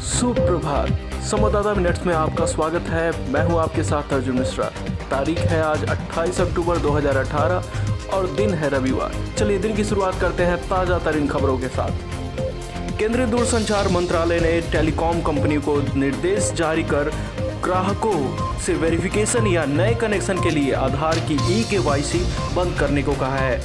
सुप्रभात। संवाददाता मिनट्स में आपका स्वागत है। मैं हूँ आपके साथ अर्जुन मिश्रा। तारीख है आज 28 अक्टूबर 2018 और दिन है रविवार। चलिए दिन की शुरुआत करते हैं ताज़ा तरीन खबरों के साथ। केंद्रीय दूरसंचार मंत्रालय ने टेलीकॉम कंपनी को निर्देश जारी कर ग्राहकों से वेरिफिकेशन या नए कनेक्शन के लिए आधार की ई के बंद करने को कहा है।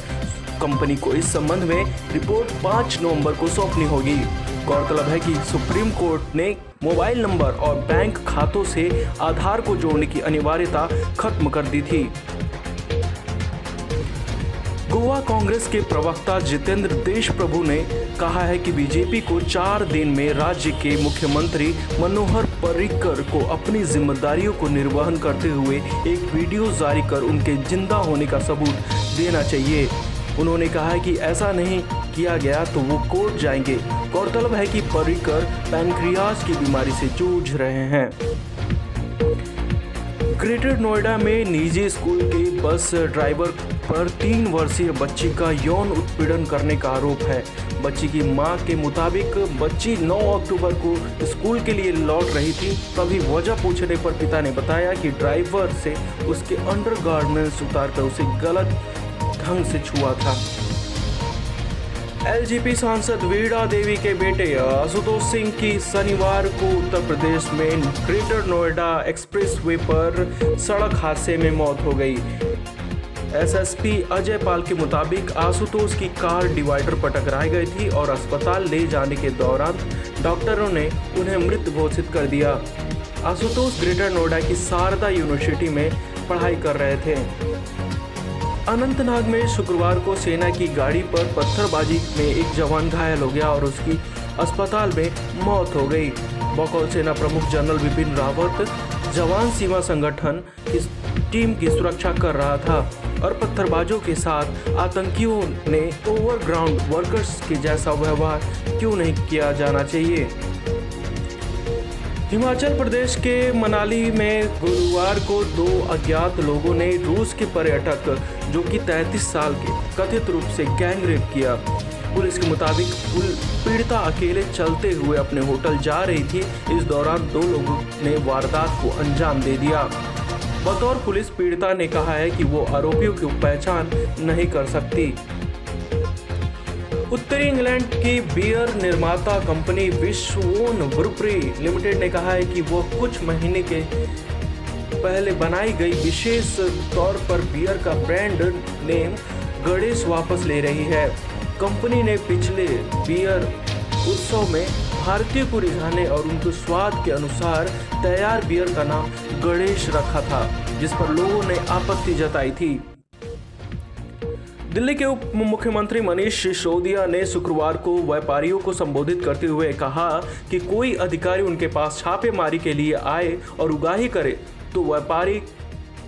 कंपनी को इस संबंध में रिपोर्ट 5 नवंबर को सौंपनी होगी। गौरतलब है कि सुप्रीम कोर्ट ने मोबाइल नंबर और बैंक खातों से आधार को जोड़ने की अनिवार्यता खत्म कर दी थी। गोवा कांग्रेस के प्रवक्ता जितेंद्र देश प्रभु ने कहा है कि बीजेपी को चार दिन में राज्य के मुख्यमंत्री मनोहर पर्रिकर को अपनी जिम्मेदारियों को निर्वहन करते हुए एक वीडियो जारी कर उनके ज़िंदा होने का सबूत देना चाहिए। उन्होंने कहा कि ऐसा नहीं किया गया तो वो कोर्ट जाएँगे। गौरतलब है कि पर्रिकर पैनक्रियाज की बीमारी से जूझ रहे हैं। ग्रेटर नोएडा में निजी स्कूल के बस ड्राइवर पर तीन वर्षीय बच्ची का यौन उत्पीड़न करने का आरोप है। बच्ची की माँ के मुताबिक, बच्ची 9 अक्टूबर को स्कूल के लिए लौट रही थी। तभी वजह पूछने पर पिता ने बताया कि ड्राइवर से उसके अंडर गार्मेंट्स उतार कर उसे गलत ढंग से छुआ था। एलजीपी सांसद वीणा देवी के बेटे आशुतोष सिंह की शनिवार को उत्तर प्रदेश में ग्रेटर नोएडा एक्सप्रेसवे पर सड़क हादसे में मौत हो गई। एसएसपी अजय पाल के मुताबिक आशुतोष की कार डिवाइडर पर टकराई गई थी और अस्पताल ले जाने के दौरान डॉक्टरों ने उन्हें मृत घोषित कर दिया। आशुतोष ग्रेटर नोएडा की शारदा यूनिवर्सिटी में पढ़ाई कर रहे थे। अनंतनाग में शुक्रवार को सेना की गाड़ी पर पत्थरबाजी में एक जवान घायल हो गया और उसकी अस्पताल में मौत हो गई। बकौल सेना प्रमुख जनरल विपिन रावत, जवान सीमा संगठन इस टीम की सुरक्षा कर रहा था और पत्थरबाजों के साथ आतंकियों ने ओवरग्राउंड वर्कर्स के जैसा व्यवहार क्यों नहीं किया जाना चाहिए? हिमाचल प्रदेश के मनाली में गुरुवार को दो अज्ञात लोगों ने रूस के पर्यटक, जो कि 33 साल के, कथित रूप से गैंग रेप किया। पुलिस के मुताबिक पीड़िता अकेले चलते हुए अपने होटल जा रही थी। इस दौरान दो लोगों ने वारदात को अंजाम दे दिया। बतौर पुलिस पीड़िता ने कहा है कि वो आरोपियों की पहचान नहीं कर सकती। उत्तरी इंग्लैंड की बियर निर्माता कंपनी विश्वोन ब्रुपरी लिमिटेड ने कहा है कि वो कुछ महीने के पहले बनाई गई विशेष तौर पर बियर का ब्रांड नेम गणेश वापस ले रही है। कंपनी ने पिछले बियर उत्सव में भारतीय को रिझाने और उनके स्वाद के अनुसार तैयार बियर का नाम गणेश रखा था, जिस पर लोगों ने आपत्ति जताई थी। दिल्ली के उप मुख्यमंत्री मनीष सिसोदिया ने शुक्रवार को व्यापारियों को संबोधित करते हुए कहा कि कोई अधिकारी उनके पास छापेमारी के लिए आए और उगाही करे तो व्यापारी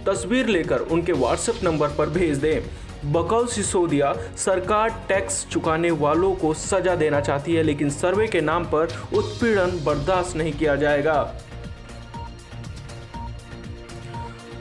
तस्वीर लेकर उनके व्हाट्सएप नंबर पर भेज दें। बकौल सिसोदिया, सरकार टैक्स चुकाने वालों को सजा देना चाहती है, लेकिन सर्वे के नाम पर उत्पीड़न बर्दाश्त नहीं किया जाएगा।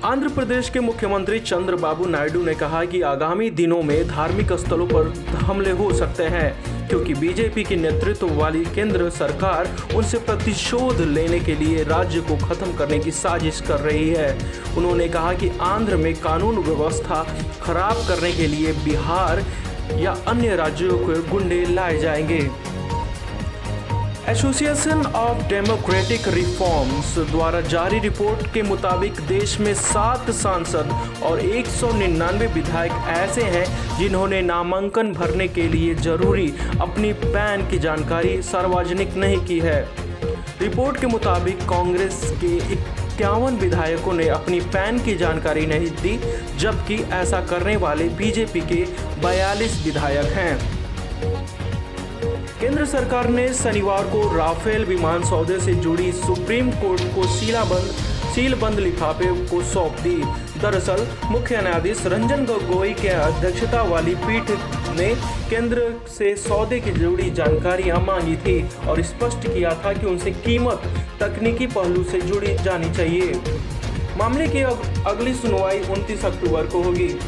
आंध्र प्रदेश के मुख्यमंत्री चंद्रबाबू नायडू ने कहा कि आगामी दिनों में धार्मिक स्थलों पर हमले हो सकते हैं, क्योंकि बीजेपी की नेतृत्व वाली केंद्र सरकार उनसे प्रतिशोध लेने के लिए राज्य को खत्म करने की साजिश कर रही है। उन्होंने कहा कि आंध्र में कानून व्यवस्था खराब करने के लिए बिहार या अन्य राज्यों के गुंडे लाए जाएँगे। एसोसिएशन ऑफ़ डेमोक्रेटिक रिफॉर्म्स द्वारा जारी रिपोर्ट के मुताबिक देश में सात सांसद और एक सौ निन्यानवे विधायक ऐसे हैं जिन्होंने नामांकन भरने के लिए ज़रूरी अपनी पैन की जानकारी सार्वजनिक नहीं की है। रिपोर्ट के मुताबिक कांग्रेस के इक्यावन विधायकों ने अपनी पैन की जानकारी नहीं दी, जबकि ऐसा करने वाले बीजेपी के बयालीस विधायक हैं। केंद्र सरकार ने शनिवार को राफेल विमान सौदे से जुड़ी सुप्रीम कोर्ट को सीलाबंद सीलबंद लिफाफे को सौंप दी। दरअसल, मुख्य न्यायाधीश रंजन गोगोई के अध्यक्षता वाली पीठ ने केंद्र से सौदे की जुड़ी जानकारियाँ मांगी थी और स्पष्ट किया था कि उनसे कीमत, तकनीकी पहलू से जुड़ी जानी चाहिए। मामले की अगली सुनवाई 29 अक्टूबर को होगी।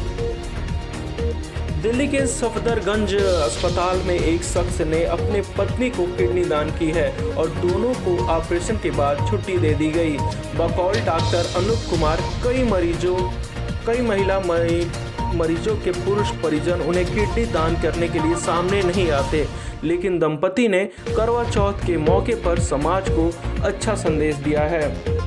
दिल्ली के सफदरगंज अस्पताल में एक शख्स ने अपने पत्नी को किडनी दान की है और दोनों को ऑपरेशन के बाद छुट्टी दे दी गई। बकौल डॉक्टर अनूप कुमार, कई मरीजों, कई महिला मरीजों के पुरुष परिजन उन्हें किडनी दान करने के लिए सामने नहीं आते, लेकिन दंपति ने करवा चौथ के मौके पर समाज को अच्छा संदेश दिया है।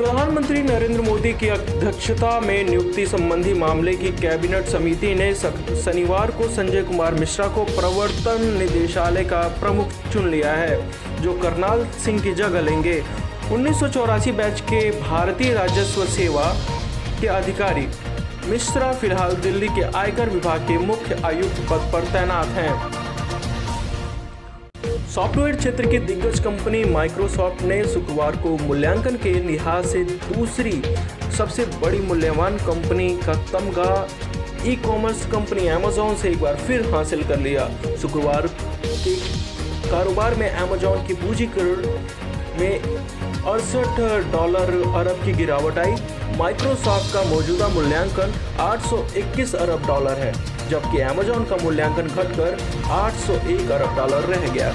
प्रधानमंत्री नरेंद्र मोदी की अध्यक्षता में नियुक्ति संबंधी मामले की कैबिनेट समिति ने शनिवार को संजय कुमार मिश्रा को प्रवर्तन निदेशालय का प्रमुख चुन लिया है, जो करनाल सिंह की जगह लेंगे। उन्नीस सौ चौरासी बैच के भारतीय राजस्व सेवा के अधिकारी मिश्रा फ़िलहाल दिल्ली के आयकर विभाग के मुख्य आयुक्त पद पर तैनात हैं। सॉफ्टवेयर क्षेत्र की दिग्गज कंपनी माइक्रोसॉफ्ट ने शुक्रवार को मूल्यांकन के लिहाज से दूसरी सबसे बड़ी मूल्यवान कंपनी का तमगा ई कॉमर्स कंपनी अमेजोन से एक बार फिर हासिल कर लिया। शुक्रवार के कारोबार में अमेजोन की पूंजी पूंजीकरण में अड़सठ डॉलर अरब की गिरावट आई। माइक्रोसॉफ्ट का मौजूदा मूल्यांकन 821 अरब डॉलर है, जबकि अमेजोन का मूल्यांकन घटकर 801 अरब डॉलर रह गया।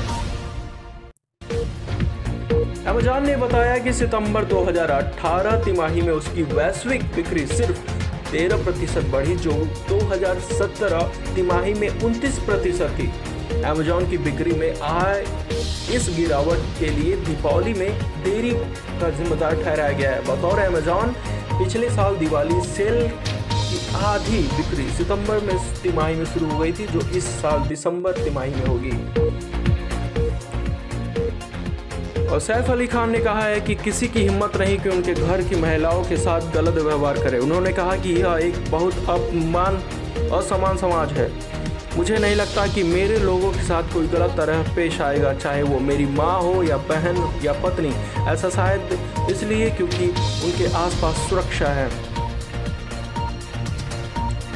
अमेजॉन ने बताया कि सितंबर 2018 तिमाही में उसकी वैश्विक बिक्री सिर्फ़ 13 प्रतिशत बढ़ी, जो 2017 तिमाही में 29 प्रतिशत थी। अमेजॉन की बिक्री में आए इस गिरावट के लिए दीपावली में देरी का जिम्मेदार ठहराया गया है। बतौर अमेजॉन, पिछले साल दिवाली सेल की आधी बिक्री सितंबर में तिमाही में शुरू हो गई थी, जो इस साल दिसंबर तिमाही में होगी। और सैफ अली खान ने कहा है कि किसी की हिम्मत नहीं कि उनके घर की महिलाओं के साथ गलत व्यवहार करे। उन्होंने कहा कि यह एक बहुत अपमान, असमान समाज है। मुझे नहीं लगता कि मेरे लोगों के साथ कोई गलत तरह पेश आएगा, चाहे वो मेरी माँ हो या बहन या पत्नी। ऐसा शायद इसलिए क्योंकि उनके आसपास सुरक्षा है।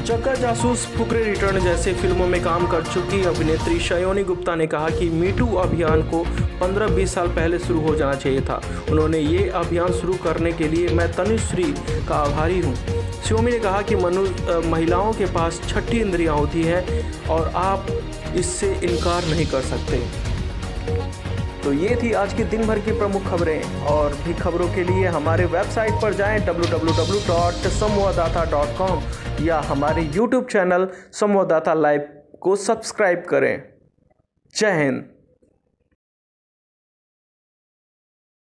चक्का जासूस फुकरे रिटर्न जैसे फ़िल्मों में काम कर चुकी अभिनेत्री शयोनी गुप्ता ने कहा कि मीटू अभियान को 15-20 साल पहले शुरू हो जाना चाहिए था। उन्होंने ये अभियान शुरू करने के लिए मैं तनुश्री का आभारी हूँ। शिवमी ने कहा कि मनु महिलाओं के पास छठी इंद्रियाँ होती हैं और आप इससे इनकार नहीं कर सकते। तो ये थी आज की दिन भर की प्रमुख खबरें। और भी खबरों के लिए हमारे वेबसाइट पर जाएँ www.samwadata.com या हमारे यूट्यूब चैनल संवाददाता लाइव को सब्सक्राइब करें। जय हिंद।